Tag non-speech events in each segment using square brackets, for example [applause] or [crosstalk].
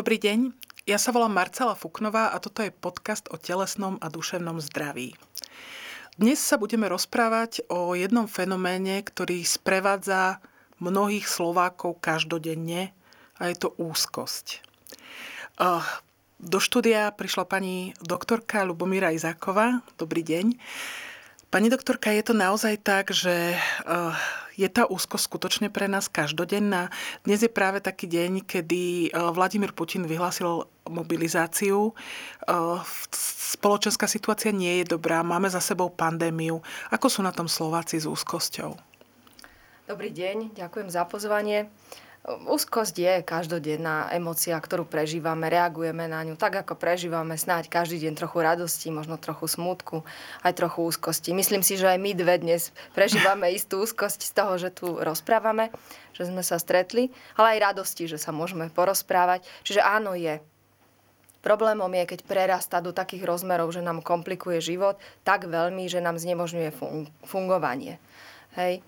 Dobrý deň, ja sa volám Marcela Fuknová a toto je podcast o telesnom a duševnom zdraví. Dnes sa budeme rozprávať o jednom fenoméne, ktorý sprevádza mnohých Slovákov každodenne a je to úzkosť. Do štúdia prišla pani doktorka Lubomíra Izáková. Dobrý deň. Pani doktorka, je to naozaj tak, že uh, je tá úzkosť skutočne pre nás každodenná? Dnes je práve taký deň, kedy uh, Vladimír Putin vyhlásil mobilizáciu. Uh, spoločenská situácia nie je dobrá, máme za sebou pandémiu. Ako sú na tom Slováci s úzkosťou? Dobrý deň, ďakujem za pozvanie. Úzkosť je každodenná emocia, ktorú prežívame, reagujeme na ňu tak, ako prežívame snáď každý deň trochu radosti, možno trochu smútku, aj trochu úzkosti. Myslím si, že aj my dve dnes prežívame [laughs] istú úzkosť z toho, že tu rozprávame, že sme sa stretli, ale aj radosti, že sa môžeme porozprávať. Čiže áno, je. Problémom je, keď prerastá do takých rozmerov, že nám komplikuje život tak veľmi, že nám znemožňuje fungovanie. Hej.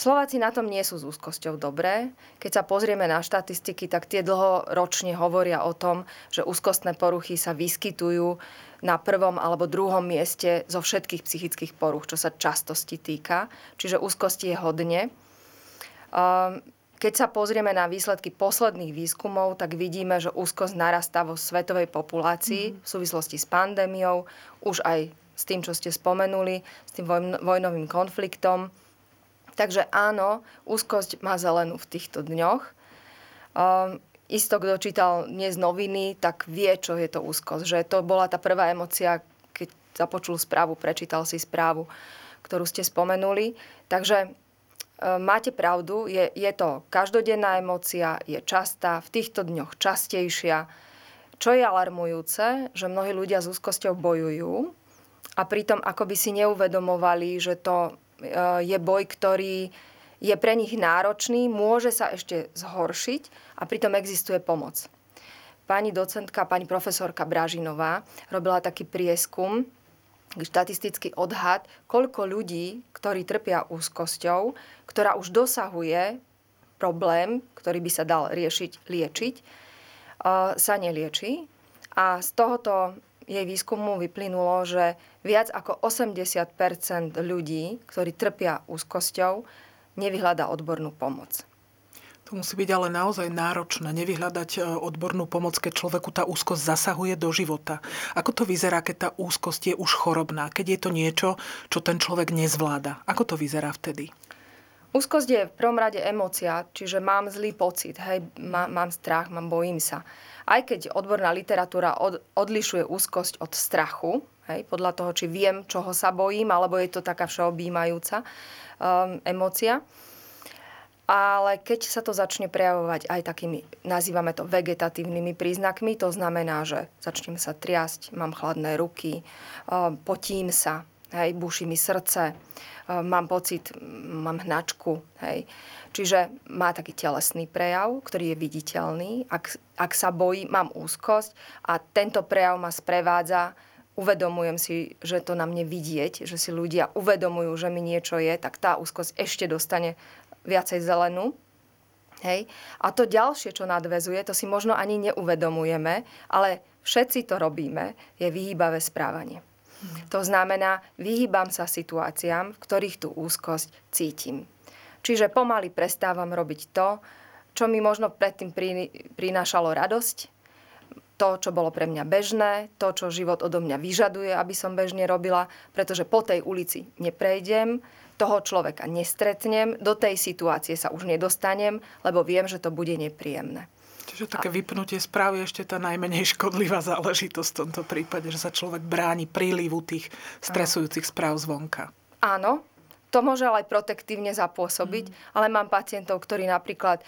Slováci na tom nie sú s úzkosťou dobré. Keď sa pozrieme na štatistiky, tak tie dlhoročne hovoria o tom, že úzkostné poruchy sa vyskytujú na prvom alebo druhom mieste zo všetkých psychických poruch, čo sa častosti týka. Čiže úzkosti je hodne. Ehm, keď sa pozrieme na výsledky posledných výskumov, tak vidíme, že úzkosť narastá vo svetovej populácii mm. v súvislosti s pandémiou, už aj s tým, čo ste spomenuli, s tým vojnovým konfliktom. Takže áno, úzkosť má zelenú v týchto dňoch. Um, isto, kto čítal dnes noviny, tak vie, čo je to úzkosť. Že to bola tá prvá emocia, keď započul správu, prečítal si správu, ktorú ste spomenuli. Takže um, máte pravdu, je, je to každodenná emocia, je častá, v týchto dňoch častejšia. Čo je alarmujúce, že mnohí ľudia s úzkosťou bojujú a pritom ako si neuvedomovali, že to je boj, ktorý je pre nich náročný, môže sa ešte zhoršiť a pritom existuje pomoc. Pani docentka, pani profesorka Bražinová robila taký prieskum, štatistický odhad, koľko ľudí, ktorí trpia úzkosťou, ktorá už dosahuje problém, ktorý by sa dal riešiť, liečiť, eh, sa nelieči. A z tohoto jej výskumu vyplynulo, že viac ako 80% ľudí, ktorí trpia úzkosťou, nevyhľadá odbornú pomoc. To musí byť ale naozaj náročné, nevyhľadať e, odbornú pomoc, keď človeku tá úzkosť zasahuje do života. Ako to vyzerá, keď tá úzkosť je už chorobná, keď je to niečo, čo ten človek nezvláda? Ako to vyzerá vtedy? Úzkosť je v prvom rade emócia, čiže mám zlý pocit, hej, má, mám strach, mám, bojím sa. Aj keď odborná literatúra od, odlišuje úzkosť od strachu, hej, podľa toho, či viem, čoho sa bojím, alebo je to taká všeobjímajúca um, emócia. Ale keď sa to začne prejavovať aj takými, nazývame to vegetatívnymi príznakmi, to znamená, že začnem sa triasť, mám chladné ruky, um, potím sa, hej, buší mi srdce, mám pocit, mám hnačku, hej, Čiže má taký telesný prejav, ktorý je viditeľný. Ak, ak sa bojí, mám úzkosť a tento prejav ma sprevádza uvedomujem si, že to na mne vidieť, že si ľudia uvedomujú, že mi niečo je, tak tá úzkosť ešte dostane viacej zelenú. Hej. A to ďalšie, čo nadvezuje, to si možno ani neuvedomujeme, ale všetci to robíme, je vyhýbavé správanie. To znamená, vyhýbam sa situáciám, v ktorých tú úzkosť cítim. Čiže pomaly prestávam robiť to, čo mi možno predtým prinášalo radosť, to, čo bolo pre mňa bežné, to, čo život odo mňa vyžaduje, aby som bežne robila, pretože po tej ulici neprejdem, toho človeka nestretnem, do tej situácie sa už nedostanem, lebo viem, že to bude nepríjemné. Čiže také vypnutie správy je ešte tá najmenej škodlivá záležitosť v tomto prípade, že sa človek bráni prílivu tých stresujúcich správ zvonka. Áno, to môže ale aj protektívne zapôsobiť, mm. ale mám pacientov, ktorí napríklad e,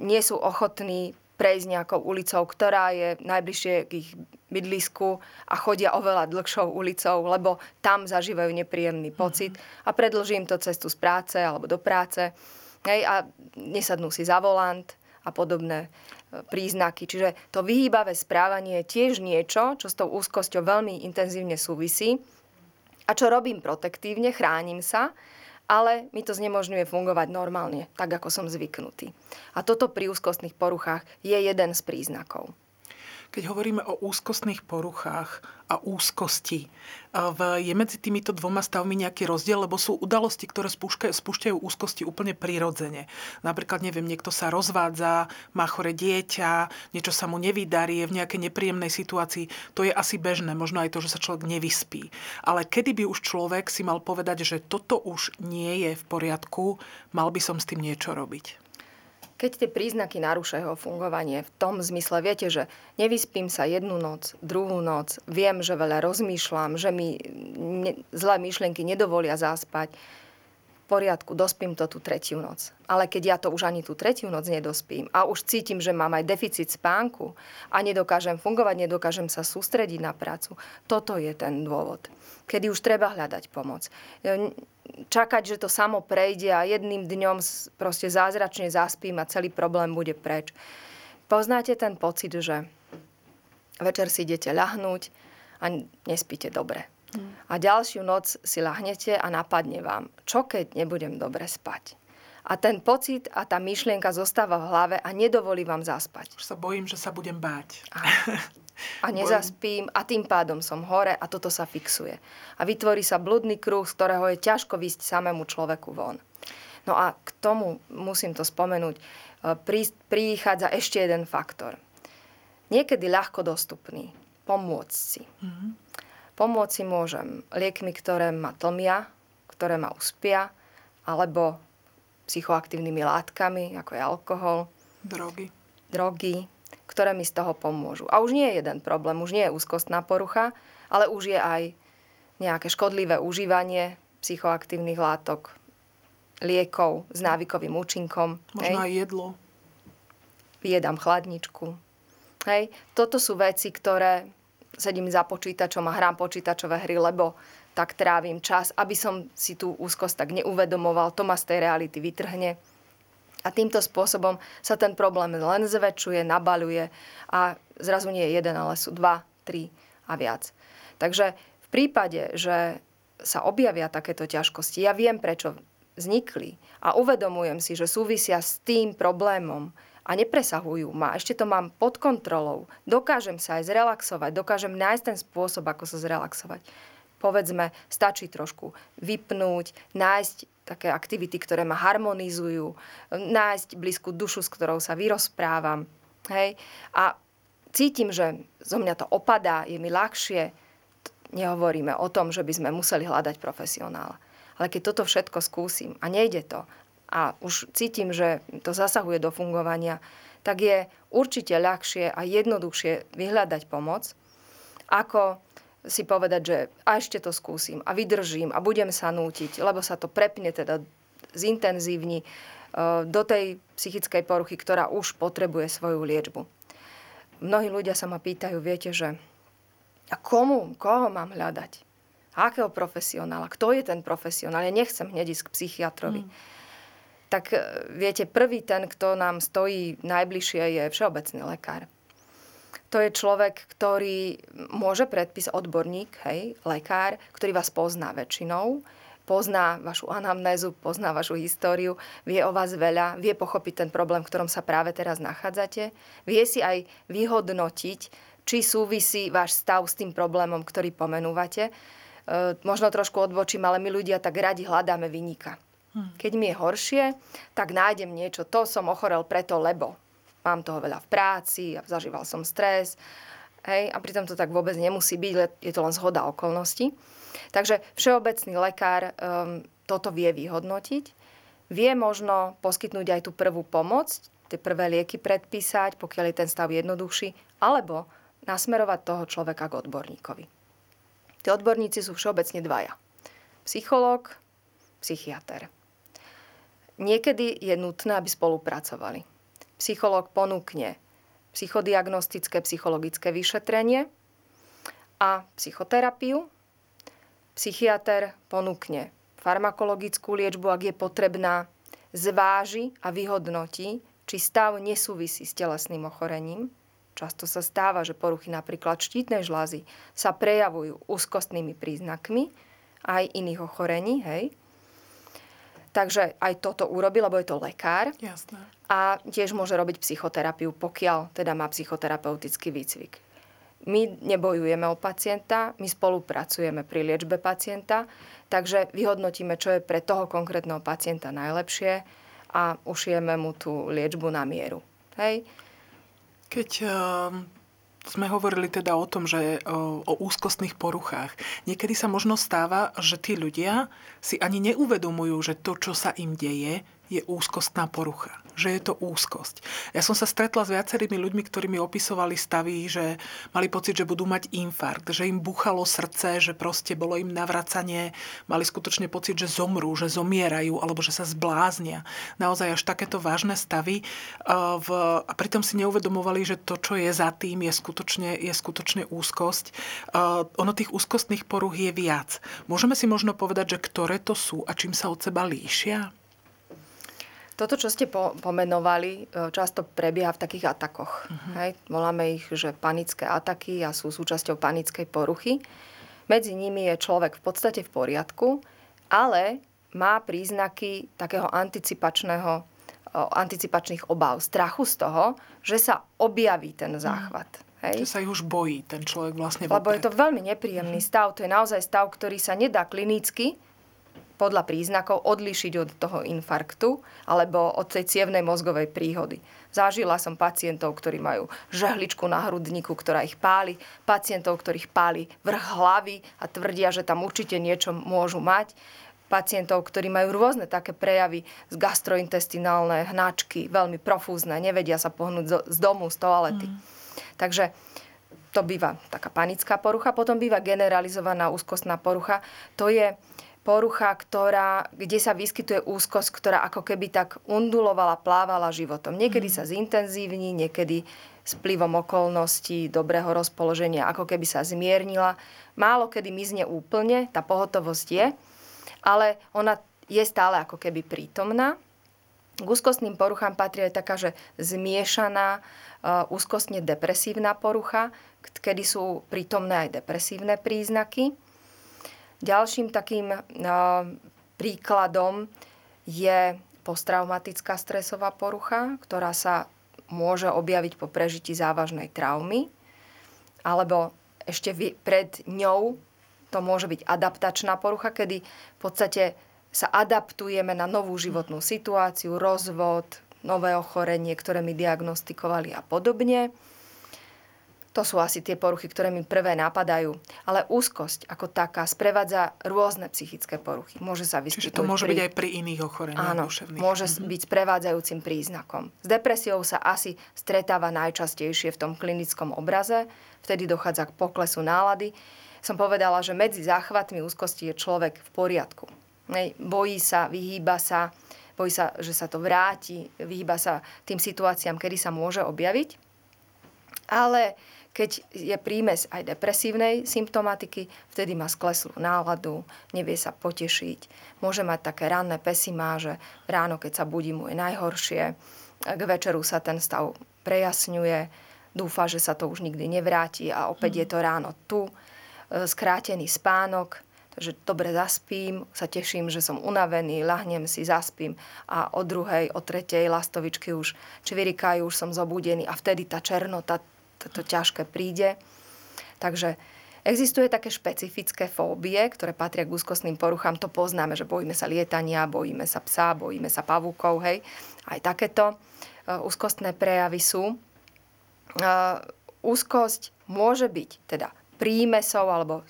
nie sú ochotní prejsť nejakou ulicou, ktorá je najbližšie k ich bydlisku a chodia oveľa dlhšou ulicou, lebo tam zažívajú nepríjemný mhm. pocit a predlžím to cestu z práce alebo do práce hej, a nesadnú si za volant a podobné e, príznaky. Čiže to vyhýbavé správanie je tiež niečo, čo s tou úzkosťou veľmi intenzívne súvisí a čo robím protektívne, chránim sa, ale mi to znemožňuje fungovať normálne, tak ako som zvyknutý. A toto pri úzkostných poruchách je jeden z príznakov. Keď hovoríme o úzkostných poruchách a úzkosti, je medzi týmito dvoma stavmi nejaký rozdiel, lebo sú udalosti, ktoré spúšťajú, spúšťajú úzkosti úplne prirodzene. Napríklad, neviem, niekto sa rozvádza, má chore dieťa, niečo sa mu nevydarí, je v nejakej nepríjemnej situácii. To je asi bežné, možno aj to, že sa človek nevyspí. Ale kedy by už človek si mal povedať, že toto už nie je v poriadku, mal by som s tým niečo robiť? Keď tie príznaky narúšajú jeho fungovanie v tom zmysle, viete, že nevyspím sa jednu noc, druhú noc, viem, že veľa rozmýšľam, že mi ne, zlé myšlienky nedovolia zaspať, poriadku, dospím to tú tretiu noc. Ale keď ja to už ani tú tretiu noc nedospím a už cítim, že mám aj deficit spánku a nedokážem fungovať, nedokážem sa sústrediť na prácu, toto je ten dôvod. Kedy už treba hľadať pomoc. Čakať, že to samo prejde a jedným dňom proste zázračne zaspím a celý problém bude preč. Poznáte ten pocit, že večer si idete ľahnúť a nespíte dobre a ďalšiu noc si lahnete a napadne vám, čo keď nebudem dobre spať. A ten pocit a tá myšlienka zostáva v hlave a nedovolí vám zaspať. Už sa bojím, že sa budem báť. [laughs] A, nezaspím a tým pádom som hore a toto sa fixuje. A vytvorí sa bludný kruh, z ktorého je ťažko vysť samému človeku von. No a k tomu musím to spomenúť, e, prichádza ešte jeden faktor. Niekedy ľahko dostupný. Pomôcť si. Mm-hmm. Pomôcť si môžem liekmi, ktoré ma tlmia, ktoré ma uspia, alebo psychoaktívnymi látkami, ako je alkohol. Drogy. Drogy, ktoré mi z toho pomôžu. A už nie je jeden problém, už nie je úzkostná porucha, ale už je aj nejaké škodlivé užívanie psychoaktívnych látok, liekov s návykovým účinkom. Možno hej. aj jedlo. Jedám chladničku. Hej. Toto sú veci, ktoré sedím za počítačom a hrám počítačové hry, lebo tak trávim čas, aby som si tú úzkosť tak neuvedomoval, to ma z tej reality vytrhne. A týmto spôsobom sa ten problém len zväčšuje, nabaluje a zrazu nie je jeden, ale sú dva, tri a viac. Takže v prípade, že sa objavia takéto ťažkosti, ja viem, prečo vznikli a uvedomujem si, že súvisia s tým problémom, a nepresahujú ma. Ešte to mám pod kontrolou. Dokážem sa aj zrelaxovať, dokážem nájsť ten spôsob, ako sa zrelaxovať. Povedzme, stačí trošku vypnúť, nájsť také aktivity, ktoré ma harmonizujú, nájsť blízku dušu, s ktorou sa vyrozprávam. Hej? A cítim, že zo mňa to opadá, je mi ľahšie. Nehovoríme o tom, že by sme museli hľadať profesionála. Ale keď toto všetko skúsim a nejde to a už cítim, že to zasahuje do fungovania, tak je určite ľahšie a jednoduchšie vyhľadať pomoc, ako si povedať, že a ešte to skúsim a vydržím a budem sa nútiť, lebo sa to prepne teda zintenzívni e, do tej psychickej poruchy, ktorá už potrebuje svoju liečbu. Mnohí ľudia sa ma pýtajú, viete, že a komu, koho mám hľadať? Akého profesionála? Kto je ten profesionál? Ja nechcem hneď ísť k psychiatrovi. Mm tak e, viete, prvý ten, kto nám stojí najbližšie, je všeobecný lekár. To je človek, ktorý môže predpísať odborník, hej, lekár, ktorý vás pozná väčšinou, pozná vašu anamnézu, pozná vašu históriu, vie o vás veľa, vie pochopiť ten problém, v ktorom sa práve teraz nachádzate, vie si aj vyhodnotiť, či súvisí váš stav s tým problémom, ktorý pomenúvate. E, možno trošku odbočím, ale my ľudia tak radi hľadáme vynika. Keď mi je horšie, tak nájdem niečo. To som ochorel preto, lebo mám toho veľa v práci a zažíval som stres. Hej, a pritom to tak vôbec nemusí byť, je to len zhoda okolností. Takže všeobecný lekár um, toto vie vyhodnotiť. Vie možno poskytnúť aj tú prvú pomoc, tie prvé lieky predpísať, pokiaľ je ten stav jednoduchší, alebo nasmerovať toho človeka k odborníkovi. Tí odborníci sú všeobecne dvaja. Psychológ, psychiatr. Niekedy je nutné, aby spolupracovali. Psychológ ponúkne psychodiagnostické psychologické vyšetrenie a psychoterapiu. Psychiatr ponúkne farmakologickú liečbu, ak je potrebná, zváži a vyhodnotí, či stav nesúvisí s telesným ochorením. Často sa stáva, že poruchy napríklad štítnej žlázy sa prejavujú úzkostnými príznakmi aj iných ochorení, hej, Takže aj toto urobí, lebo je to lekár. Jasné. A tiež môže robiť psychoterapiu, pokiaľ teda má psychoterapeutický výcvik. My nebojujeme o pacienta, my spolupracujeme pri liečbe pacienta, takže vyhodnotíme, čo je pre toho konkrétneho pacienta najlepšie a ušijeme mu tú liečbu na mieru. Hej? Keď ehm, sme hovorili teda o tom, že o, o úzkostných poruchách. Niekedy sa možno stáva, že tí ľudia si ani neuvedomujú, že to, čo sa im deje, je úzkostná porucha, že je to úzkosť. Ja som sa stretla s viacerými ľuďmi, ktorí mi opisovali stavy, že mali pocit, že budú mať infarkt, že im buchalo srdce, že proste bolo im navracanie, mali skutočne pocit, že zomrú, že zomierajú alebo že sa zbláznia. Naozaj až takéto vážne stavy. A pritom si neuvedomovali, že to, čo je za tým, je skutočne, je skutočne úzkosť. Ono tých úzkostných poruch je viac. Môžeme si možno povedať, že ktoré to sú a čím sa od seba líšia? Toto, čo ste po, pomenovali, e, často prebieha v takých atakoch. Uh-huh. Hej? Voláme ich, že panické ataky a sú súčasťou panickej poruchy. Medzi nimi je človek v podstate v poriadku, ale má príznaky takého anticipačného, anticipačných obav, strachu z toho, že sa objaví ten mhm. záchvat. Hej? Že sa ich už bojí ten človek vlastne. Lebo vopred. je to veľmi nepríjemný uh-huh. stav. To je naozaj stav, ktorý sa nedá klinicky podľa príznakov odlíšiť od toho infarktu alebo od tej cievnej mozgovej príhody. Zažila som pacientov, ktorí majú žehličku na hrudníku, ktorá ich páli, pacientov, ktorých páli vrch hlavy a tvrdia, že tam určite niečo môžu mať, pacientov, ktorí majú rôzne také prejavy z gastrointestinálne hnačky, veľmi profúzne, nevedia sa pohnúť z domu, z toalety. Mm. Takže to býva taká panická porucha, potom býva generalizovaná úzkostná porucha. To je porucha, ktorá, kde sa vyskytuje úzkosť, ktorá ako keby tak undulovala, plávala životom. Niekedy sa zintenzívni, niekedy s vplyvom okolností, dobrého rozpoloženia, ako keby sa zmiernila. Málo kedy mizne úplne, tá pohotovosť je, ale ona je stále ako keby prítomná. K úzkostným poruchám patrí aj taká, že zmiešaná, úzkostne depresívna porucha, kedy sú prítomné aj depresívne príznaky. Ďalším takým príkladom je posttraumatická stresová porucha, ktorá sa môže objaviť po prežití závažnej traumy, alebo ešte pred ňou to môže byť adaptačná porucha, kedy v podstate sa adaptujeme na novú životnú situáciu, rozvod, nové ochorenie, ktoré mi diagnostikovali a podobne. To sú asi tie poruchy, ktoré mi prvé napadajú. Ale úzkosť ako taká sprevádza rôzne psychické poruchy. Môže sa vyskytnúť Čiže to môže pri... byť aj pri iných ochoreniach Áno, duševných. môže mm-hmm. byť sprevádzajúcim príznakom. S depresiou sa asi stretáva najčastejšie v tom klinickom obraze. Vtedy dochádza k poklesu nálady. Som povedala, že medzi záchvatmi úzkosti je človek v poriadku. Bojí sa, vyhýba sa, bojí sa, že sa to vráti, vyhýba sa tým situáciám, kedy sa môže objaviť. Ale keď je prímes aj depresívnej symptomatiky, vtedy má skleslú náladu, nevie sa potešiť, môže mať také ranné pesimáže, ráno, keď sa budí, mu je najhoršie, k večeru sa ten stav prejasňuje, dúfa, že sa to už nikdy nevráti a opäť je to ráno tu, e, skrátený spánok, takže dobre zaspím, sa teším, že som unavený, lahnem si, zaspím a o druhej, o tretej lastovičky už čvirikajú, už som zobudený a vtedy tá černota, to ťažké príde. Takže Existuje také špecifické fóbie, ktoré patria k úzkostným poruchám. To poznáme, že bojíme sa lietania, bojíme sa psa, bojíme sa pavúkov. Hej. Aj takéto uh, úzkostné prejavy sú. Uh, úzkosť môže byť teda prímesou alebo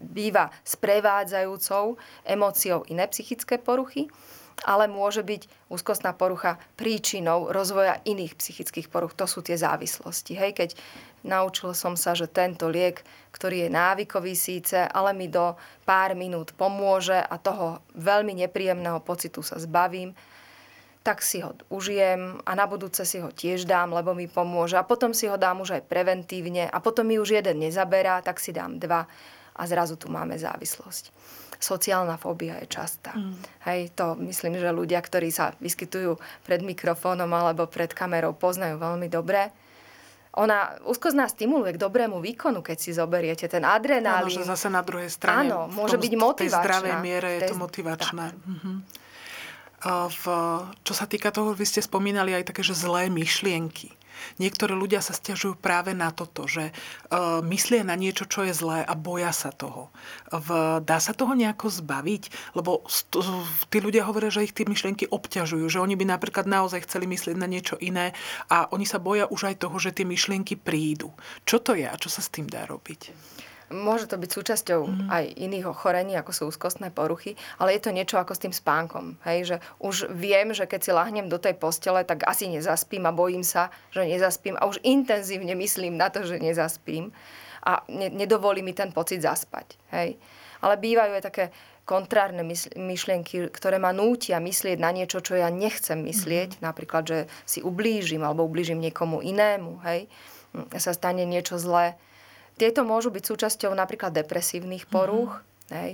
býva sprevádzajúcou emóciou iné psychické poruchy ale môže byť úzkostná porucha príčinou rozvoja iných psychických poruch. To sú tie závislosti. Hej, keď naučil som sa, že tento liek, ktorý je návykový síce, ale mi do pár minút pomôže a toho veľmi nepríjemného pocitu sa zbavím, tak si ho užijem a na budúce si ho tiež dám, lebo mi pomôže. A potom si ho dám už aj preventívne a potom mi už jeden nezaberá, tak si dám dva a zrazu tu máme závislosť sociálna fóbia je častá. Mm. Hej, to myslím, že ľudia, ktorí sa vyskytujú pred mikrofónom alebo pred kamerou, poznajú veľmi dobre. Ona úzkosť nás stimuluje k dobrému výkonu, keď si zoberiete ten adrenálin. Áno, že zase na druhej strane. Áno, môže tom, byť motivačná. V tej zdravej miere je to motivačné. Mhm. v, čo sa týka toho, vy ste spomínali aj také, že zlé myšlienky. Niektorí ľudia sa stiažujú práve na toto, že uh, myslia na niečo, čo je zlé a boja sa toho. V, dá sa toho nejako zbaviť? Lebo st- tí ľudia hovoria, že ich tie myšlienky obťažujú, že oni by napríklad naozaj chceli myslieť na niečo iné a oni sa boja už aj toho, že tie myšlienky prídu. Čo to je a čo sa s tým dá robiť? Môže to byť súčasťou mm. aj iných ochorení, ako sú úzkostné poruchy, ale je to niečo ako s tým spánkom. Hej? Že už viem, že keď si lahnem do tej postele, tak asi nezaspím a bojím sa, že nezaspím a už intenzívne myslím na to, že nezaspím a ne- nedovolí mi ten pocit zaspať. Hej? Ale bývajú aj také kontrárne myšlienky, ktoré ma nútia myslieť na niečo, čo ja nechcem myslieť. Mm-hmm. Napríklad, že si ublížim alebo ublížim niekomu inému. Hej? Sa stane niečo zlé tieto môžu byť súčasťou napríklad depresívnych porúch. Mm-hmm. Hej.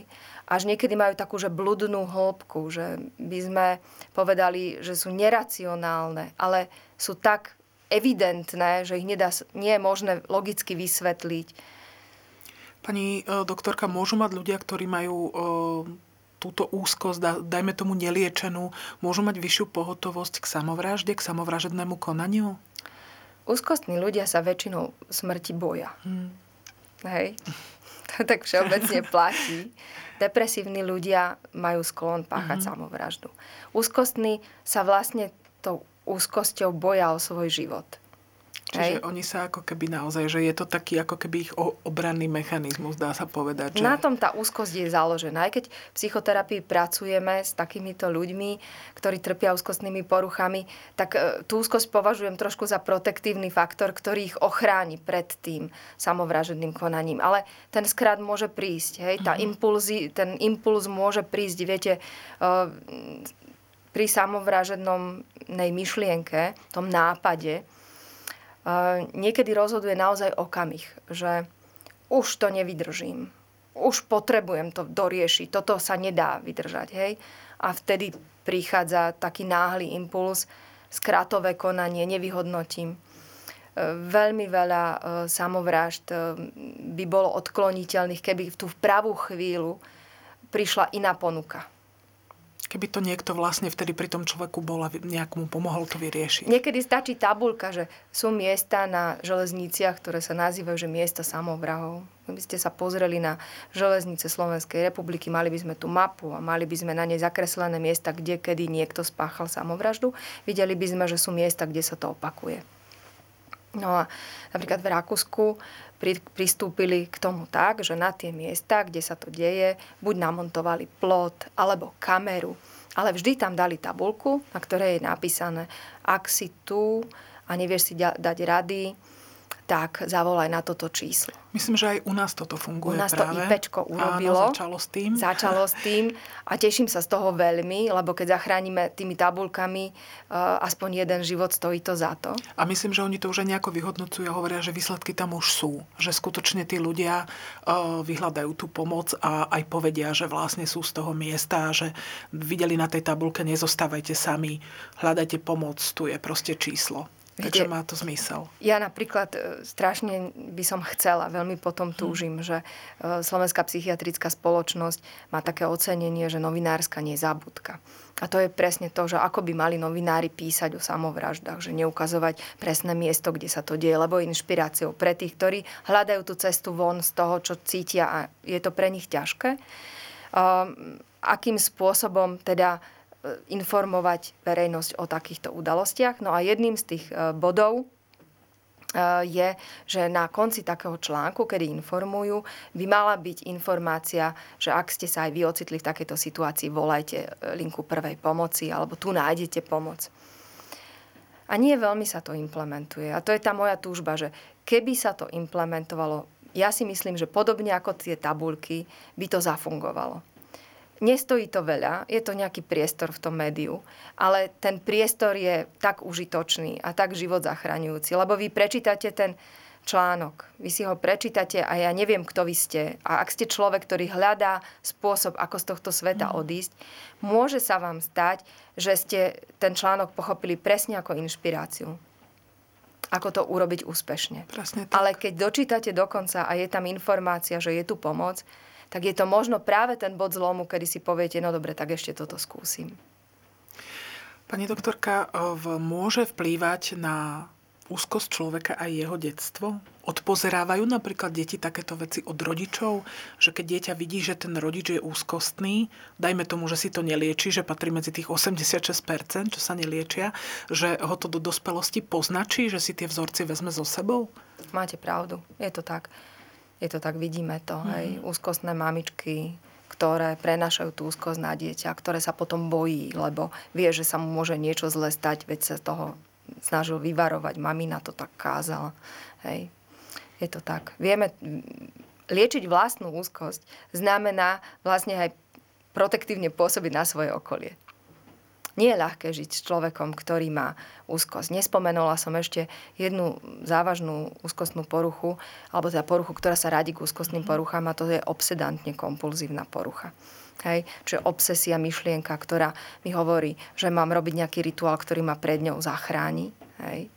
Až niekedy majú takú, že bludnú hĺbku, že by sme povedali, že sú neracionálne, ale sú tak evidentné, že ich nedá, nie je možné logicky vysvetliť. Pani e, doktorka, môžu mať ľudia, ktorí majú e, túto úzkosť, dajme tomu neliečenú, môžu mať vyššiu pohotovosť k samovražde, k samovražednému konaniu? Úzkostní ľudia sa väčšinou smrti boja. Hmm. Hej. [laughs] To tak všeobecne [laughs] platí. Depresívni ľudia majú sklon páchať mm-hmm. samovraždu. Úzkostní sa vlastne tou úzkosťou boja o svoj život. Čiže Hej. oni sa ako keby naozaj, že je to taký ako keby ich obranný mechanizmus, dá sa povedať. Že... Na tom tá úzkosť je založená. Aj keď v psychoterapii pracujeme s takýmito ľuďmi, ktorí trpia úzkostnými poruchami, tak e, tú úzkosť považujem trošku za protektívny faktor, ktorý ich ochráni pred tým samovražedným konaním. Ale ten skrát môže prísť. Hej? Tá uh-huh. impulzy, ten impuls môže prísť, viete, uh, pri samovražednom myšlienke, tom nápade, niekedy rozhoduje naozaj okamih, že už to nevydržím, už potrebujem to doriešiť, toto sa nedá vydržať. Hej? A vtedy prichádza taký náhly impuls, skratové konanie, nevyhodnotím. E, veľmi veľa e, samovrážd e, by bolo odkloniteľných, keby v tú pravú chvíľu prišla iná ponuka keby to niekto vlastne vtedy pri tom človeku bol a nejak mu pomohol to vyriešiť. Niekedy stačí tabulka, že sú miesta na železniciach, ktoré sa nazývajú, že miesta samovrahov. Keby ste sa pozreli na železnice Slovenskej republiky, mali by sme tú mapu a mali by sme na nej zakreslené miesta, kde kedy niekto spáchal samovraždu. Videli by sme, že sú miesta, kde sa to opakuje. No a napríklad v Rakúsku pristúpili k tomu tak, že na tie miesta, kde sa to deje, buď namontovali plot alebo kameru, ale vždy tam dali tabulku, na ktorej je napísané, ak si tu a nevieš si dať rady, tak zavolaj na toto číslo. Myslím, že aj u nás toto funguje U nás práve. to IPčko urobilo. Áno, začalo s tým. Začalo s tým a teším sa z toho veľmi, lebo keď zachránime tými tabulkami uh, aspoň jeden život, stojí to za to. A myslím, že oni to už aj nejako vyhodnocujú a hovoria, že výsledky tam už sú. Že skutočne tí ľudia uh, vyhľadajú tú pomoc a aj povedia, že vlastne sú z toho miesta a že videli na tej tabulke, nezostávajte sami, hľadajte pomoc, tu je proste číslo. Takže má to zmysel. Ja napríklad e, strašne by som chcela, veľmi potom hm. túžim, hmm. že e, Slovenská psychiatrická spoločnosť má také ocenenie, že novinárska nezabudka. A to je presne to, že ako by mali novinári písať o samovraždách, že neukazovať presné miesto, kde sa to deje, lebo je inšpiráciou pre tých, ktorí hľadajú tú cestu von z toho, čo cítia a je to pre nich ťažké. Um, akým spôsobom teda informovať verejnosť o takýchto udalostiach. No a jedným z tých e, bodov e, je, že na konci takého článku, kedy informujú, by mala byť informácia, že ak ste sa aj vy ocitli v takejto situácii, volajte e, linku prvej pomoci alebo tu nájdete pomoc. A nie veľmi sa to implementuje. A to je tá moja túžba, že keby sa to implementovalo, ja si myslím, že podobne ako tie tabulky, by to zafungovalo. Nestojí to veľa, je to nejaký priestor v tom médiu, ale ten priestor je tak užitočný a tak život zachraňujúci, lebo vy prečítate ten článok, vy si ho prečítate a ja neviem, kto vy ste. A ak ste človek, ktorý hľadá spôsob, ako z tohto sveta mm. odísť, môže sa vám stať, že ste ten článok pochopili presne ako inšpiráciu ako to urobiť úspešne. Presne tak. Ale keď dočítate dokonca a je tam informácia, že je tu pomoc, tak je to možno práve ten bod zlomu, kedy si poviete, no dobre, tak ešte toto skúsim. Pani doktorka, môže vplývať na úzkosť človeka aj jeho detstvo? Odpozerávajú napríklad deti takéto veci od rodičov? Že keď dieťa vidí, že ten rodič je úzkostný, dajme tomu, že si to nelieči, že patrí medzi tých 86%, čo sa neliečia, že ho to do dospelosti poznačí, že si tie vzorci vezme so sebou? Máte pravdu, je to tak. Je to tak, vidíme to. Mm. Hej. Úzkostné mamičky, ktoré prenašajú tú úzkosť na dieťa, ktoré sa potom bojí, lebo vie, že sa mu môže niečo zle stať, veď sa toho snažil vyvarovať, mamina to tak kázala. Hej. Je to tak. Vieme, liečiť vlastnú úzkosť znamená vlastne aj protektívne pôsobiť na svoje okolie. Nie je ľahké žiť s človekom, ktorý má úzkosť. Nespomenula som ešte jednu závažnú úzkostnú poruchu, alebo teda poruchu, ktorá sa radí k úzkostným poruchám a to je obsedantne kompulzívna porucha. Hej, čiže obsesia, myšlienka, ktorá mi hovorí, že mám robiť nejaký rituál, ktorý ma pred ňou zachráni. Hej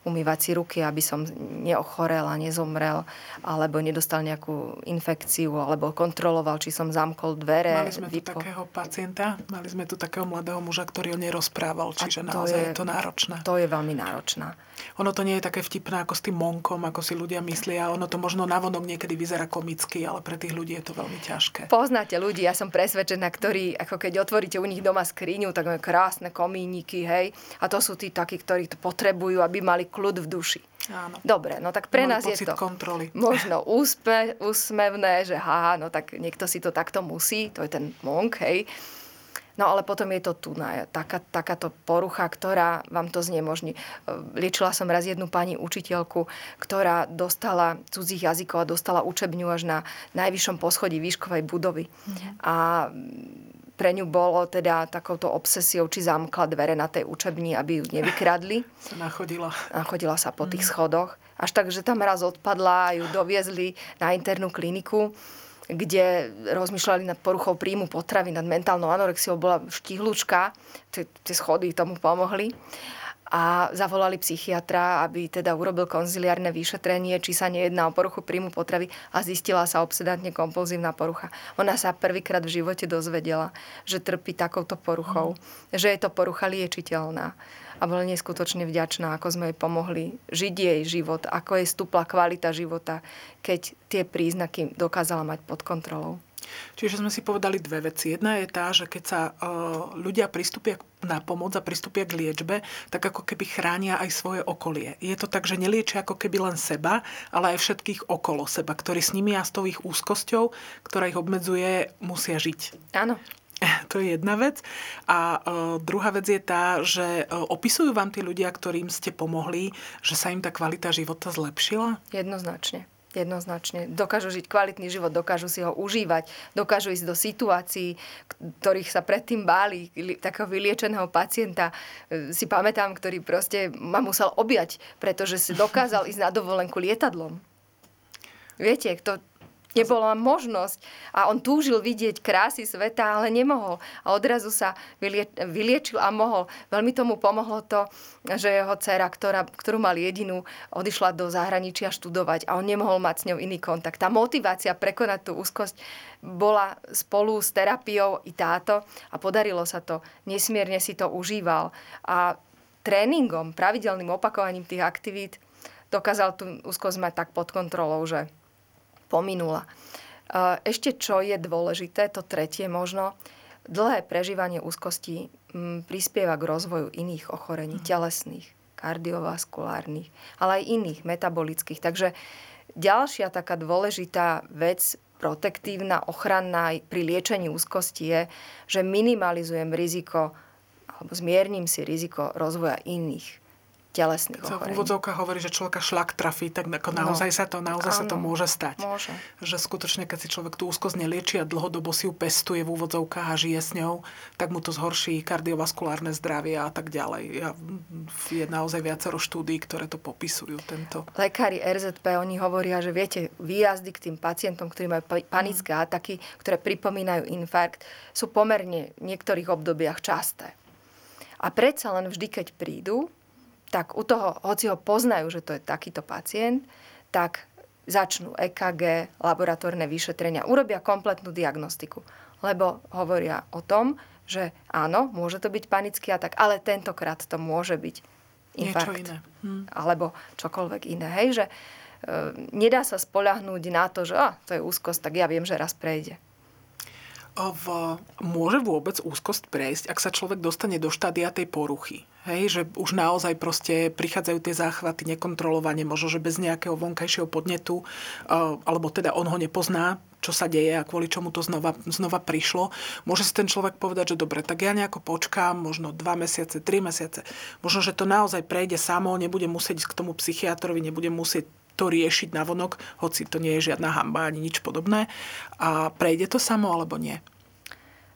umývať si ruky, aby som neochorel a nezomrel, alebo nedostal nejakú infekciu, alebo kontroloval, či som zamkol dvere. Mali sme vypol. tu takého pacienta, mali sme tu takého mladého muža, ktorý ho nerozprával, čiže to naozaj je, je to náročné. To je veľmi náročné. Ono to nie je také vtipné ako s tým monkom, ako si ľudia myslia. Ono to možno navonok niekedy vyzerá komicky, ale pre tých ľudí je to veľmi ťažké. Poznáte ľudí, ja som presvedčená, ktorí, ako keď otvoríte u nich doma skriňu, tak majú krásne komíniky, hej. A to sú tí takí, ktorí to potrebujú, aby mali kľud v duši. Áno. Dobre, no tak pre nás je to kontroly. [laughs] možno úspe, úsmevné, že haha, no tak niekto si to takto musí, to je ten monk, hej. No ale potom je to tu taká, takáto porucha, ktorá vám to znemožní. Liečila som raz jednu pani učiteľku, ktorá dostala cudzích jazykov a dostala učebňu až na najvyššom poschodí výškovej budovy. Mhm. A pre ňu bolo teda takouto obsesiou, či zamkla dvere na tej učebni, aby ju nevykradli. Sa nachodila. Nachodila sa po tých mm. schodoch. Až tak, že tam raz odpadla a ju doviezli na internú kliniku kde rozmýšľali nad poruchou príjmu potravy, nad mentálnou anorexiou, bola štihlučka, tie schody tomu pomohli a zavolali psychiatra, aby teda urobil konziliárne vyšetrenie, či sa nejedná o poruchu príjmu potravy a zistila sa obsedantne kompulzívna porucha. Ona sa prvýkrát v živote dozvedela, že trpí takouto poruchou, mm. že je to porucha liečiteľná a bola neskutočne vďačná, ako sme jej pomohli žiť jej život, ako jej stúpla kvalita života, keď tie príznaky dokázala mať pod kontrolou. Čiže sme si povedali dve veci. Jedna je tá, že keď sa uh, ľudia pristúpia na pomoc a pristúpia k liečbe, tak ako keby chránia aj svoje okolie. Je to tak, že neliečia ako keby len seba, ale aj všetkých okolo seba, ktorí s nimi a s tou ich úzkosťou, ktorá ich obmedzuje, musia žiť. Áno. [laughs] To je jedna vec. A uh, druhá vec je tá, že uh, opisujú vám tí ľudia, ktorým ste pomohli, že sa im tá kvalita života zlepšila? Jednoznačne. Jednoznačne. Dokážu žiť kvalitný život, dokážu si ho užívať, dokážu ísť do situácií, ktorých sa predtým báli. Takého vyliečeného pacienta e, si pamätám, ktorý proste ma musel objať, pretože si dokázal ísť na dovolenku lietadlom. Viete, to, Nebola možnosť. A on túžil vidieť krásy sveta, ale nemohol. A odrazu sa vylie, vyliečil a mohol. Veľmi tomu pomohlo to, že jeho dcera, ktorá, ktorú mal jedinú, odišla do zahraničia študovať a on nemohol mať s ňou iný kontakt. Tá motivácia prekonať tú úzkosť bola spolu s terapiou i táto a podarilo sa to. Nesmierne si to užíval. A tréningom, pravidelným opakovaním tých aktivít dokázal tú úzkosť mať tak pod kontrolou, že pominula. Ešte čo je dôležité, to tretie možno, dlhé prežívanie úzkosti mm, prispieva k rozvoju iných ochorení, mm. telesných, kardiovaskulárnych, ale aj iných, metabolických. Takže ďalšia taká dôležitá vec, protektívna, ochranná pri liečení úzkosti je, že minimalizujem riziko alebo zmierním si riziko rozvoja iných telesných sa v úvodzovkách hovorí, že človeka šlak trafí, tak ako no. naozaj, sa to, naozaj sa to môže stať. Môže. Že skutočne, keď si človek tú úzkosť nelieči a dlhodobo si ju pestuje v úvodzovkách a žije s ňou, tak mu to zhorší kardiovaskulárne zdravie a tak ďalej. Ja, je naozaj viacero štúdí, ktoré to popisujú. Tento. Lekári RZP, oni hovoria, že viete, výjazdy k tým pacientom, ktorí majú panické mm. ataky, ktoré pripomínajú infarkt, sú pomerne v niektorých obdobiach časté. A predsa len vždy, keď prídu, tak u toho, hoci ho poznajú, že to je takýto pacient, tak začnú EKG, laboratórne vyšetrenia, urobia kompletnú diagnostiku. Lebo hovoria o tom, že áno, môže to byť panický atak, ale tentokrát to môže byť infarkt. Niečo iné. Hm. Alebo čokoľvek iné. Hej, že e, nedá sa spolahnúť na to, že a, to je úzkosť, tak ja viem, že raz prejde. V, môže vôbec úzkosť prejsť, ak sa človek dostane do štádia tej poruchy? Hej, že už naozaj proste prichádzajú tie záchvaty nekontrolovane, možno, že bez nejakého vonkajšieho podnetu, alebo teda on ho nepozná, čo sa deje a kvôli čomu to znova, znova prišlo. Môže si ten človek povedať, že dobre, tak ja nejako počkám, možno dva mesiace, tri mesiace. Možno, že to naozaj prejde samo, nebude musieť k tomu psychiatrovi, nebude musieť to riešiť na vonok, hoci to nie je žiadna hamba ani nič podobné. A prejde to samo alebo nie?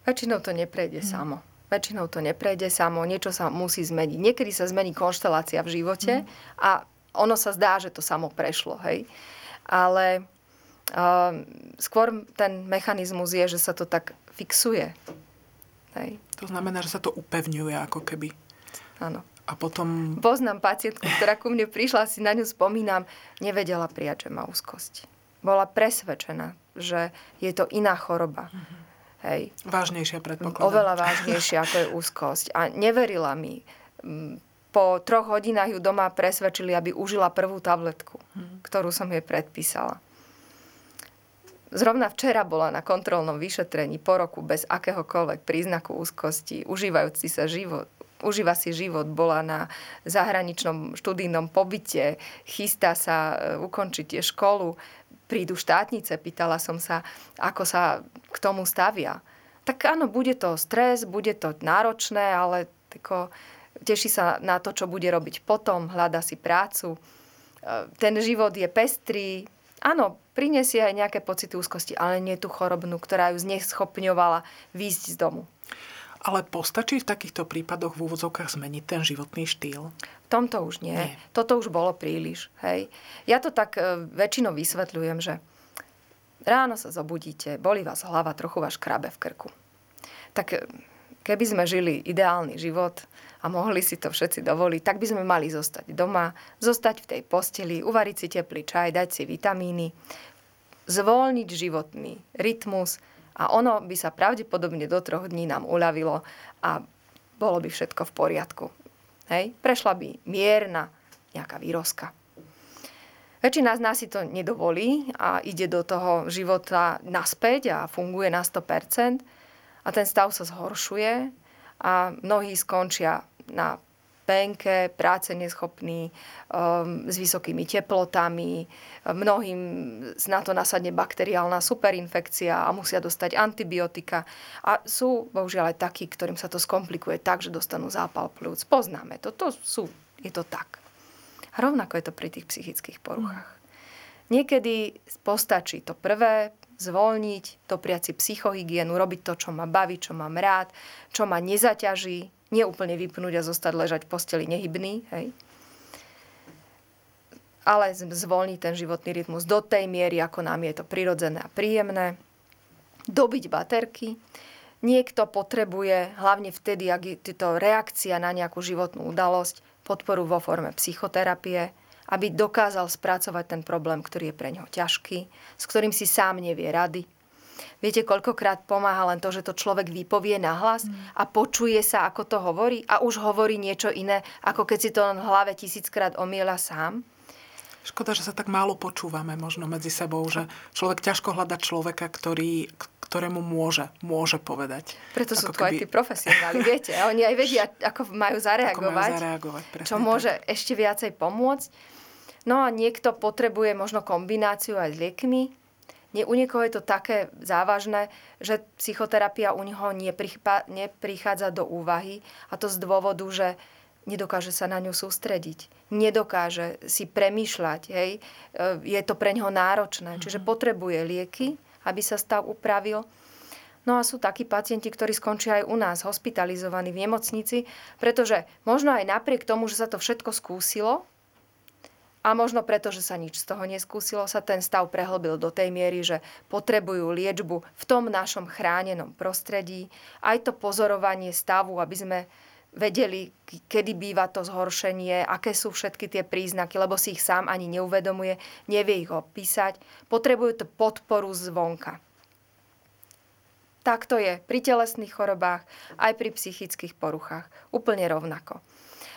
Väčšinou to neprejde hmm. samo. Väčšinou to neprejde samo, niečo sa musí zmeniť. Niekedy sa zmení konštelácia v živote hmm. a ono sa zdá, že to samo prešlo. Hej? Ale uh, skôr ten mechanizmus je, že sa to tak fixuje. Hej? To znamená, že sa to upevňuje ako keby. Áno. A potom... Poznám pacientku, ktorá ku mne prišla, si na ňu spomínam, nevedela prijať, že má úzkosť. Bola presvedčená, že je to iná choroba. Mm-hmm. Hej. Vážnejšia predpokladám. Oveľa vážnejšia, ako je úzkosť. A neverila mi. Mm, po troch hodinách ju doma presvedčili, aby užila prvú tabletku, mm-hmm. ktorú som jej predpísala. Zrovna včera bola na kontrolnom vyšetrení po roku bez akéhokoľvek príznaku úzkosti, užívajúci sa život, užíva si život, bola na zahraničnom študijnom pobyte, chystá sa e, ukončiť školu, prídu štátnice, pýtala som sa, ako sa k tomu stavia. Tak áno, bude to stres, bude to náročné, ale tako, teší sa na to, čo bude robiť potom, hľada si prácu. E, ten život je pestrý, áno, prinesie aj nejaké pocity úzkosti, ale nie tú chorobnú, ktorá ju zneschopňovala výjsť z domu. Ale postačí v takýchto prípadoch v úvodzovkách zmeniť ten životný štýl? Tomto už nie. nie. Toto už bolo príliš. Hej. Ja to tak e, väčšinou vysvetľujem, že ráno sa zobudíte, boli vás hlava, trochu vás krabe v krku. Tak e, keby sme žili ideálny život a mohli si to všetci dovoliť, tak by sme mali zostať doma, zostať v tej posteli, uvariť si teplý čaj, dať si vitamíny, zvolniť životný rytmus, a ono by sa pravdepodobne do troch dní nám uľavilo a bolo by všetko v poriadku. Hej? Prešla by mierna nejaká výrozka. Väčšina z nás si to nedovolí a ide do toho života naspäť a funguje na 100% a ten stav sa zhoršuje a mnohí skončia na penke, práce neschopní, um, s vysokými teplotami, mnohým na to nasadne bakteriálna superinfekcia a musia dostať antibiotika. A sú bohužiaľ aj takí, ktorým sa to skomplikuje tak, že dostanú zápal plúc. Poznáme to, to sú, je to tak. A rovnako je to pri tých psychických poruchách. Niekedy postačí to prvé, zvolniť, dopriať si psychohygienu, robiť to, čo ma baví, čo mám rád, čo ma nezaťaží, neúplne vypnúť a zostať ležať v posteli nehybný, hej. Ale zvolniť ten životný rytmus do tej miery, ako nám je to prirodzené a príjemné. Dobiť baterky. Niekto potrebuje, hlavne vtedy, ak je to reakcia na nejakú životnú udalosť, podporu vo forme psychoterapie, aby dokázal spracovať ten problém, ktorý je pre neho ťažký, s ktorým si sám nevie rady, Viete, koľkokrát pomáha len to, že to človek vypovie nahlas mm. a počuje sa, ako to hovorí a už hovorí niečo iné, ako keď si to len v hlave tisíckrát omiela sám. Škoda, že sa tak málo počúvame možno medzi sebou, že človek ťažko hľada človeka, ktorý, ktorému môže, môže povedať. Preto sú tu keby... aj tí profesionáli, viete. Oni aj vedia, ako majú zareagovať. Ako majú zareagovať čo môže tak. ešte viacej pomôcť. No a niekto potrebuje možno kombináciu aj s liekmi, nie, u niekoho je to také závažné, že psychoterapia u neho neprichádza do úvahy a to z dôvodu, že nedokáže sa na ňu sústrediť, nedokáže si premýšľať, hej? E, je to pre neho náročné, čiže mhm. potrebuje lieky, aby sa stav upravil. No a sú takí pacienti, ktorí skončia aj u nás, hospitalizovaní v nemocnici, pretože možno aj napriek tomu, že sa to všetko skúsilo, a možno preto, že sa nič z toho neskúsilo, sa ten stav prehlbil do tej miery, že potrebujú liečbu v tom našom chránenom prostredí. Aj to pozorovanie stavu, aby sme vedeli, kedy býva to zhoršenie, aké sú všetky tie príznaky, lebo si ich sám ani neuvedomuje, nevie ich opísať. Potrebujú to podporu zvonka. Tak to je pri telesných chorobách, aj pri psychických poruchách. Úplne rovnako.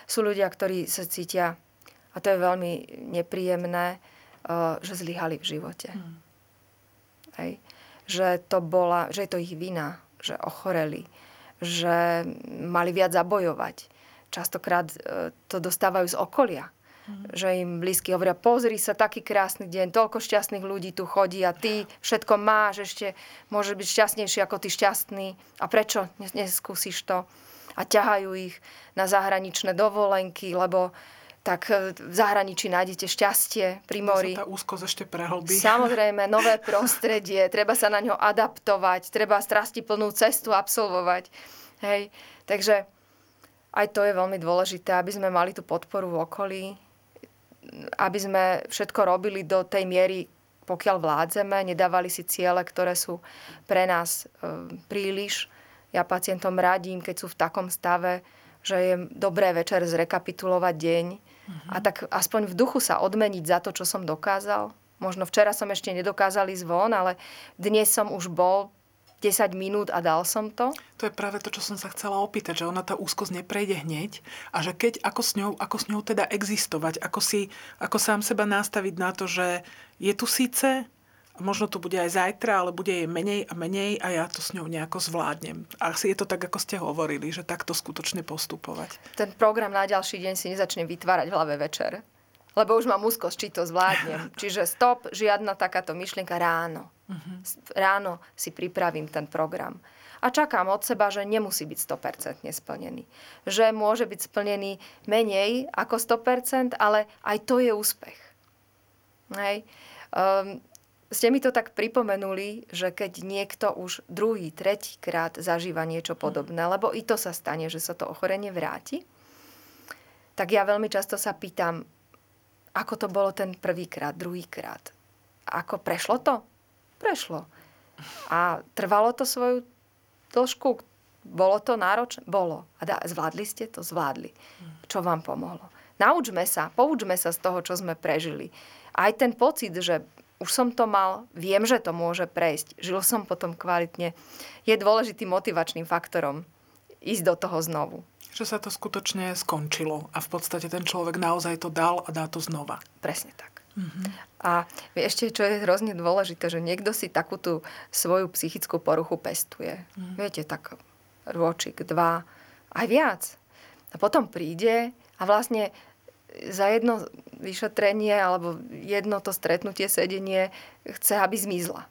Sú ľudia, ktorí sa cítia, a to je veľmi nepríjemné, eh, že zlyhali v živote. Hmm. Hej. Že, to bola, že je to ich vina, že ochoreli, že mali viac zabojovať. Častokrát eh, to dostávajú z okolia Mm. Že im blízky hovoria, pozri sa, taký krásny deň, toľko šťastných ľudí tu chodí a ty všetko máš, ešte môže byť šťastnejší ako ty šťastný. A prečo neskúsiš to? A ťahajú ich na zahraničné dovolenky, lebo tak e, v zahraničí nájdete šťastie pri mori. Sa tá úzkosť ešte prehlbí. Samozrejme, [laughs] nové prostredie, treba sa na ňo adaptovať, treba strasti plnú cestu absolvovať. Hej. Takže aj to je veľmi dôležité, aby sme mali tú podporu v okolí, aby sme všetko robili do tej miery, pokiaľ vládzeme, nedávali si ciele, ktoré sú pre nás e, príliš. Ja pacientom radím, keď sú v takom stave, že je dobré večer zrekapitulovať deň uh-huh. a tak aspoň v duchu sa odmeniť za to, čo som dokázal. Možno včera som ešte nedokázal ísť von, ale dnes som už bol 10 minút a dal som to. To je práve to, čo som sa chcela opýtať, že ona tá úzkosť neprejde hneď a že keď, ako s ňou, ako s ňou teda existovať, ako, si, ako sám seba nastaviť na to, že je tu síce, možno to bude aj zajtra, ale bude jej menej a menej a ja to s ňou nejako zvládnem. A asi je to tak, ako ste hovorili, že takto skutočne postupovať. Ten program na ďalší deň si nezačne vytvárať v hlave večer lebo už mám úzkosť, či to zvládnem. [laughs] Čiže stop, žiadna takáto myšlienka ráno. Uh-huh. Ráno si pripravím ten program. A čakám od seba, že nemusí byť 100% splnený. Že môže byť splnený menej ako 100%, ale aj to je úspech. Hej. Um, ste mi to tak pripomenuli, že keď niekto už druhý, tretí krát zažíva niečo podobné, lebo i to sa stane, že sa to ochorenie vráti, tak ja veľmi často sa pýtam, ako to bolo ten prvýkrát, druhýkrát. Ako prešlo to? Prešlo. A trvalo to svoju dĺžku? Bolo to náročné? Bolo. A da, zvládli ste to? Zvládli. Čo vám pomohlo? Naučme sa, poučme sa z toho, čo sme prežili. Aj ten pocit, že už som to mal, viem, že to môže prejsť, žil som potom kvalitne, je dôležitým motivačným faktorom ísť do toho znovu že sa to skutočne skončilo a v podstate ten človek naozaj to dal a dá to znova. Presne tak. Mm-hmm. A ešte, čo je hrozne dôležité, že niekto si takú tú svoju psychickú poruchu pestuje. Mm-hmm. Viete, tak rôčik, dva, aj viac. A potom príde a vlastne za jedno vyšetrenie alebo jedno to stretnutie, sedenie chce, aby zmizla.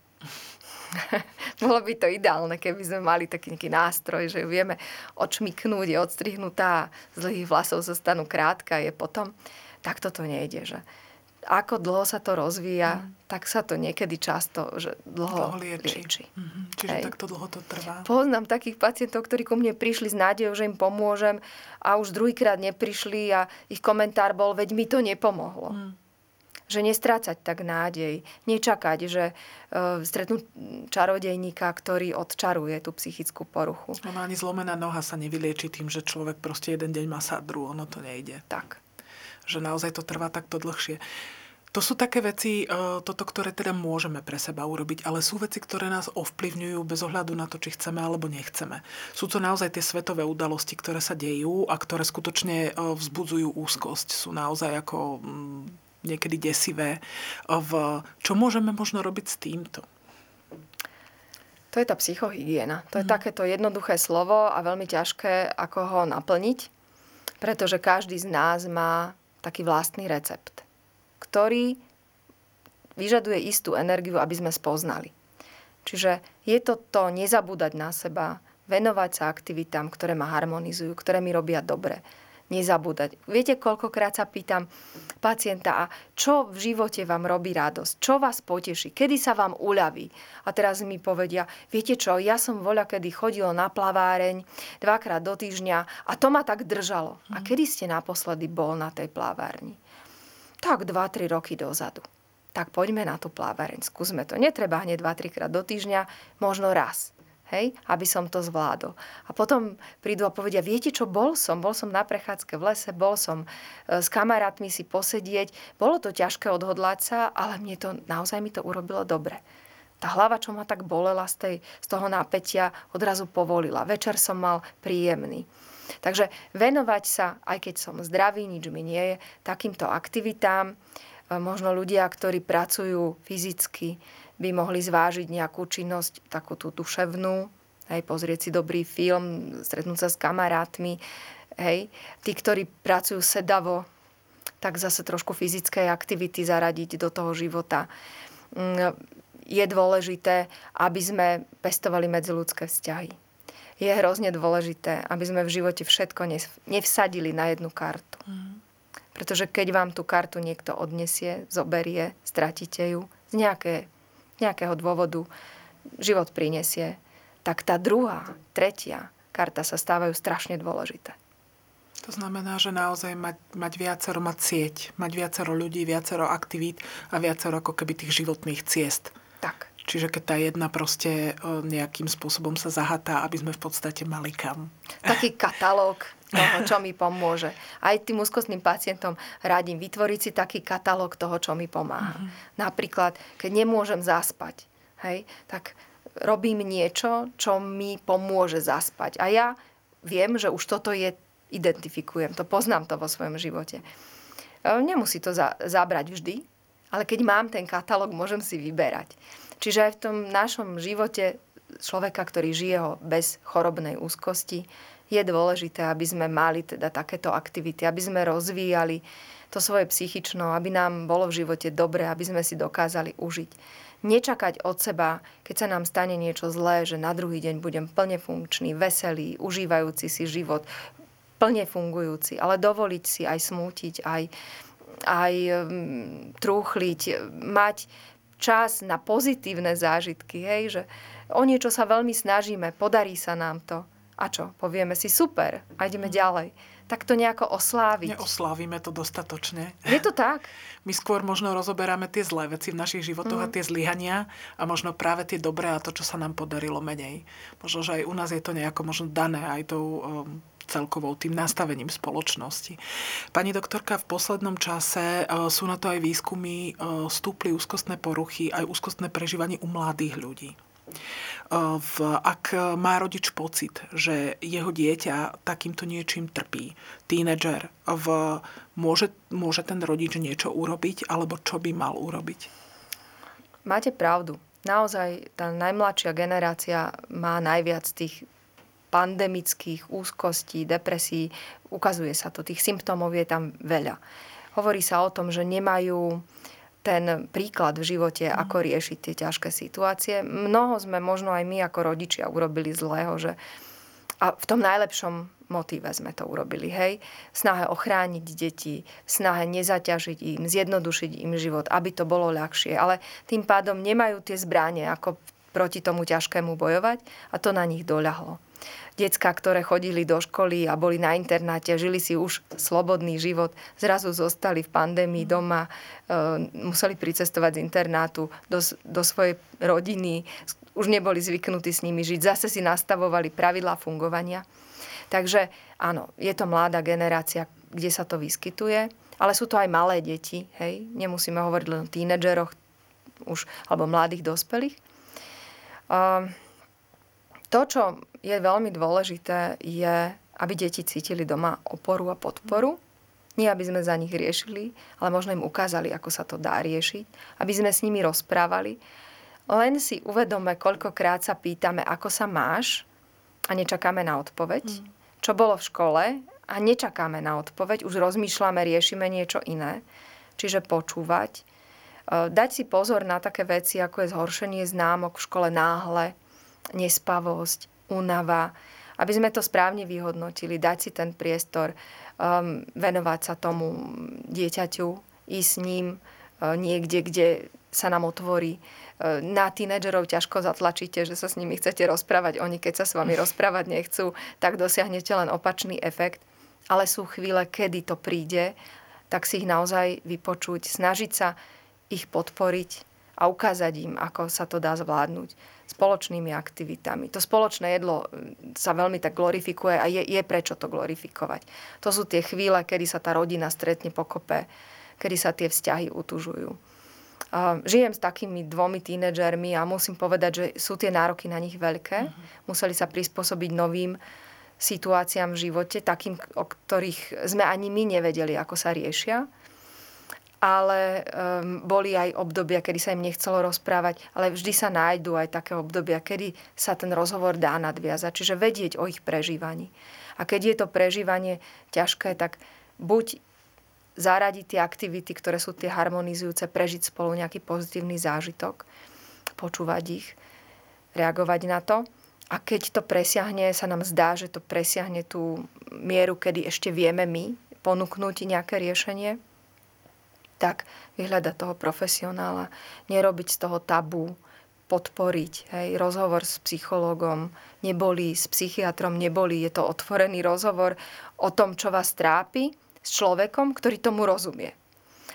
[laughs] Bolo by to ideálne, keby sme mali taký nejaký nástroj, že ju vieme odšmiknúť, je odstrihnutá, z dlhých vlasov sa stanú krátka, je potom. Tak toto nejde, že ako dlho sa to rozvíja, mm. tak sa to niekedy často že dlho, dlho lieči. lieči. Mm-hmm. Čiže Hej. takto dlho to trvá. Poznám takých pacientov, ktorí ku mne prišli s nádejou, že im pomôžem a už druhýkrát neprišli a ich komentár bol, veď mi to nepomohlo. Mm že nestrácať tak nádej, nečakať, že uh, stretnú čarodejníka, ktorý odčaruje tú psychickú poruchu. Ona ani zlomená noha sa nevylieči tým, že človek proste jeden deň má sadru, ono to nejde. Tak. Že naozaj to trvá takto dlhšie. To sú také veci, e, toto, ktoré teda môžeme pre seba urobiť, ale sú veci, ktoré nás ovplyvňujú bez ohľadu na to, či chceme alebo nechceme. Sú to naozaj tie svetové udalosti, ktoré sa dejú a ktoré skutočne e, vzbudzujú úzkosť. Sú naozaj ako mm, niekedy desivé. V, čo môžeme možno robiť s týmto? To je tá psychohygiena. To je mm. takéto jednoduché slovo a veľmi ťažké, ako ho naplniť, pretože každý z nás má taký vlastný recept, ktorý vyžaduje istú energiu, aby sme spoznali. Čiže je to to nezabúdať na seba, venovať sa aktivitám, ktoré ma harmonizujú, ktoré mi robia dobre nezabúdať. Viete, koľkokrát sa pýtam pacienta, a čo v živote vám robí radosť? Čo vás poteší? Kedy sa vám uľaví? A teraz mi povedia, viete čo, ja som voľa, kedy chodil na plaváreň dvakrát do týždňa a to ma tak držalo. A mhm. kedy ste naposledy bol na tej plavárni? Tak 2-3 roky dozadu. Tak poďme na tú plávareň, skúsme to. Netreba hneď 2-3 krát do týždňa, možno raz hej, aby som to zvládol. A potom prídu a povedia, viete čo, bol som, bol som na prechádzke v lese, bol som e, s kamarátmi si posedieť, bolo to ťažké odhodlať sa, ale mne to, naozaj mi to urobilo dobre. Tá hlava, čo ma tak bolela z, tej, z toho nápetia, odrazu povolila. Večer som mal príjemný. Takže venovať sa, aj keď som zdravý, nič mi nie je, takýmto aktivitám, e, možno ľudia, ktorí pracujú fyzicky, by mohli zvážiť nejakú činnosť, takú tú duševnú, hej, pozrieť si dobrý film, stretnúť sa s kamarátmi. Hej. Tí, ktorí pracujú sedavo, tak zase trošku fyzickej aktivity zaradiť do toho života. Mm, je dôležité, aby sme pestovali medziludské vzťahy. Je hrozne dôležité, aby sme v živote všetko nevsadili na jednu kartu. Mm. Pretože keď vám tú kartu niekto odnesie, zoberie, stratíte ju z nejaké nejakého dôvodu život prinesie, tak tá druhá, tretia karta sa stávajú strašne dôležité. To znamená, že naozaj mať, mať viacero, mať sieť, mať viacero ľudí, viacero aktivít a viacero ako keby tých životných ciest. Čiže keď tá jedna proste nejakým spôsobom sa zahatá, aby sme v podstate mali kam. Taký [laughs] katalóg toho, čo mi pomôže. Aj tým úzkostným pacientom radím vytvoriť si taký katalóg toho, čo mi pomáha. Mm-hmm. Napríklad, keď nemôžem zaspať, hej, tak robím niečo, čo mi pomôže zaspať. A ja viem, že už toto je, identifikujem to, poznám to vo svojom živote. E, nemusí to za, zabrať vždy, ale keď mám ten katalóg, môžem si vyberať. Čiže aj v tom našom živote človeka, ktorý žije ho bez chorobnej úzkosti, je dôležité, aby sme mali teda takéto aktivity, aby sme rozvíjali to svoje psychično, aby nám bolo v živote dobre, aby sme si dokázali užiť. Nečakať od seba, keď sa nám stane niečo zlé, že na druhý deň budem plne funkčný, veselý, užívajúci si život, plne fungujúci, ale dovoliť si aj smútiť, aj, aj um, trúchliť, mať čas na pozitívne zážitky, hej, že o niečo sa veľmi snažíme, podarí sa nám to. A čo? Povieme si super a ideme ďalej. Tak to nejako osláviť. Neoslávime to dostatočne. Je to tak? [laughs] My skôr možno rozoberáme tie zlé veci v našich životoch mm. a tie zlyhania a možno práve tie dobré a to, čo sa nám podarilo menej. Možno, že aj u nás je to nejako možno dané aj tou um, celkovou tým nastavením spoločnosti. Pani doktorka, v poslednom čase uh, sú na to aj výskumy, uh, stúpli úzkostné poruchy, aj úzkostné prežívanie u mladých ľudí. Uh, v, ak má rodič pocit, že jeho dieťa takýmto niečím trpí, tínedžer, v, môže, môže ten rodič niečo urobiť, alebo čo by mal urobiť? Máte pravdu. Naozaj tá najmladšia generácia má najviac tých pandemických úzkostí, depresí. Ukazuje sa to, tých symptómov je tam veľa. Hovorí sa o tom, že nemajú ten príklad v živote, mm. ako riešiť tie ťažké situácie. Mnoho sme možno aj my ako rodičia urobili zlého, že a v tom najlepšom motíve sme to urobili, hej. Snahe ochrániť deti, snahe nezaťažiť im, zjednodušiť im život, aby to bolo ľahšie. Ale tým pádom nemajú tie zbranie, ako proti tomu ťažkému bojovať a to na nich doľahlo decka, ktoré chodili do školy a boli na internáte, žili si už slobodný život, zrazu zostali v pandémii doma, e, museli pricestovať z internátu do, do svojej rodiny, už neboli zvyknutí s nimi žiť, zase si nastavovali pravidlá fungovania. Takže áno, je to mladá generácia, kde sa to vyskytuje, ale sú to aj malé deti, hej, nemusíme hovoriť len o tínedžeroch už, alebo mladých dospelých. Uh, to, čo je veľmi dôležité, je, aby deti cítili doma oporu a podporu. Nie, aby sme za nich riešili, ale možno im ukázali, ako sa to dá riešiť. Aby sme s nimi rozprávali. Len si uvedome, koľkokrát sa pýtame, ako sa máš a nečakáme na odpoveď. Mm. Čo bolo v škole a nečakáme na odpoveď, už rozmýšľame, riešime niečo iné. Čiže počúvať. E, dať si pozor na také veci, ako je zhoršenie známok v škole náhle, nespavosť, únava, aby sme to správne vyhodnotili, dať si ten priestor, um, venovať sa tomu dieťaťu, ísť s ním uh, niekde, kde sa nám otvorí. Uh, na tínedžerov ťažko zatlačíte, že sa s nimi chcete rozprávať. Oni, keď sa s vami [laughs] rozprávať nechcú, tak dosiahnete len opačný efekt. Ale sú chvíle, kedy to príde, tak si ich naozaj vypočuť, snažiť sa ich podporiť a ukázať im, ako sa to dá zvládnuť spoločnými aktivitami. To spoločné jedlo mm, sa veľmi tak glorifikuje a je, je prečo to glorifikovať. To sú tie chvíle, kedy sa tá rodina stretne pokope, kedy sa tie vzťahy utužujú. Žijem s takými dvomi tínedžermi a musím povedať, že sú tie nároky na nich veľké. Uh-huh. Museli sa prispôsobiť novým situáciám v živote, takým, o ktorých sme ani my nevedeli, ako sa riešia ale um, boli aj obdobia, kedy sa im nechcelo rozprávať, ale vždy sa nájdú aj také obdobia, kedy sa ten rozhovor dá nadviazať, čiže vedieť o ich prežívaní. A keď je to prežívanie ťažké, tak buď zaradiť tie aktivity, ktoré sú tie harmonizujúce, prežiť spolu nejaký pozitívny zážitok, počúvať ich, reagovať na to. A keď to presiahne, sa nám zdá, že to presiahne tú mieru, kedy ešte vieme my ponúknuť nejaké riešenie, tak vyhľadať toho profesionála, nerobiť z toho tabu, podporiť. Hej, rozhovor s psychológom neboli, s psychiatrom neboli. Je to otvorený rozhovor o tom, čo vás trápi s človekom, ktorý tomu rozumie.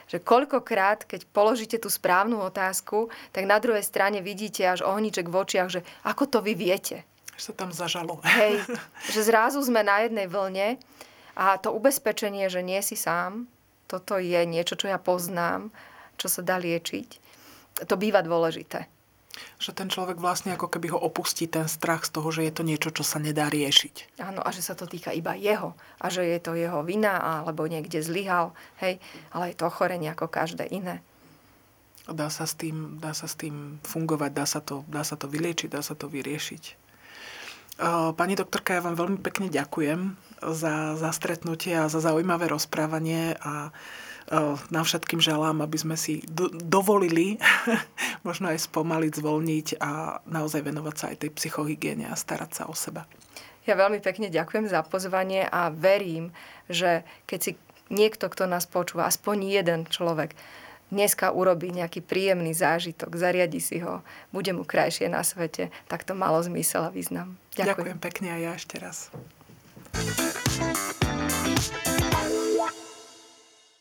Že koľkokrát, keď položíte tú správnu otázku, tak na druhej strane vidíte až ohniček v očiach, že ako to vy viete. Že sa tam zažalo. Hej, [laughs] že zrazu sme na jednej vlne a to ubezpečenie, že nie si sám, toto je niečo, čo ja poznám, čo sa dá liečiť, to býva dôležité. Že ten človek vlastne ako keby ho opustí ten strach z toho, že je to niečo, čo sa nedá riešiť. Áno, a že sa to týka iba jeho. A že je to jeho vina, alebo niekde zlyhal. Hej, ale je to ochorenie ako každé iné. Dá sa s tým, dá sa s tým fungovať, dá sa, to, dá sa to vyliečiť, dá sa to vyriešiť. Pani doktorka, ja vám veľmi pekne ďakujem za, za stretnutie a za zaujímavé rozprávanie a nám všetkým želám, aby sme si do, dovolili [laughs] možno aj spomaliť, zvolniť a naozaj venovať sa aj tej psychohygiene a starať sa o seba. Ja veľmi pekne ďakujem za pozvanie a verím, že keď si niekto, kto nás počúva, aspoň jeden človek, dneska urobí nejaký príjemný zážitok, zariadi si ho, bude mu krajšie na svete, tak to malo zmysel a význam. Ďakujem. Ďakujem pekne aj ja ešte raz. Thank you.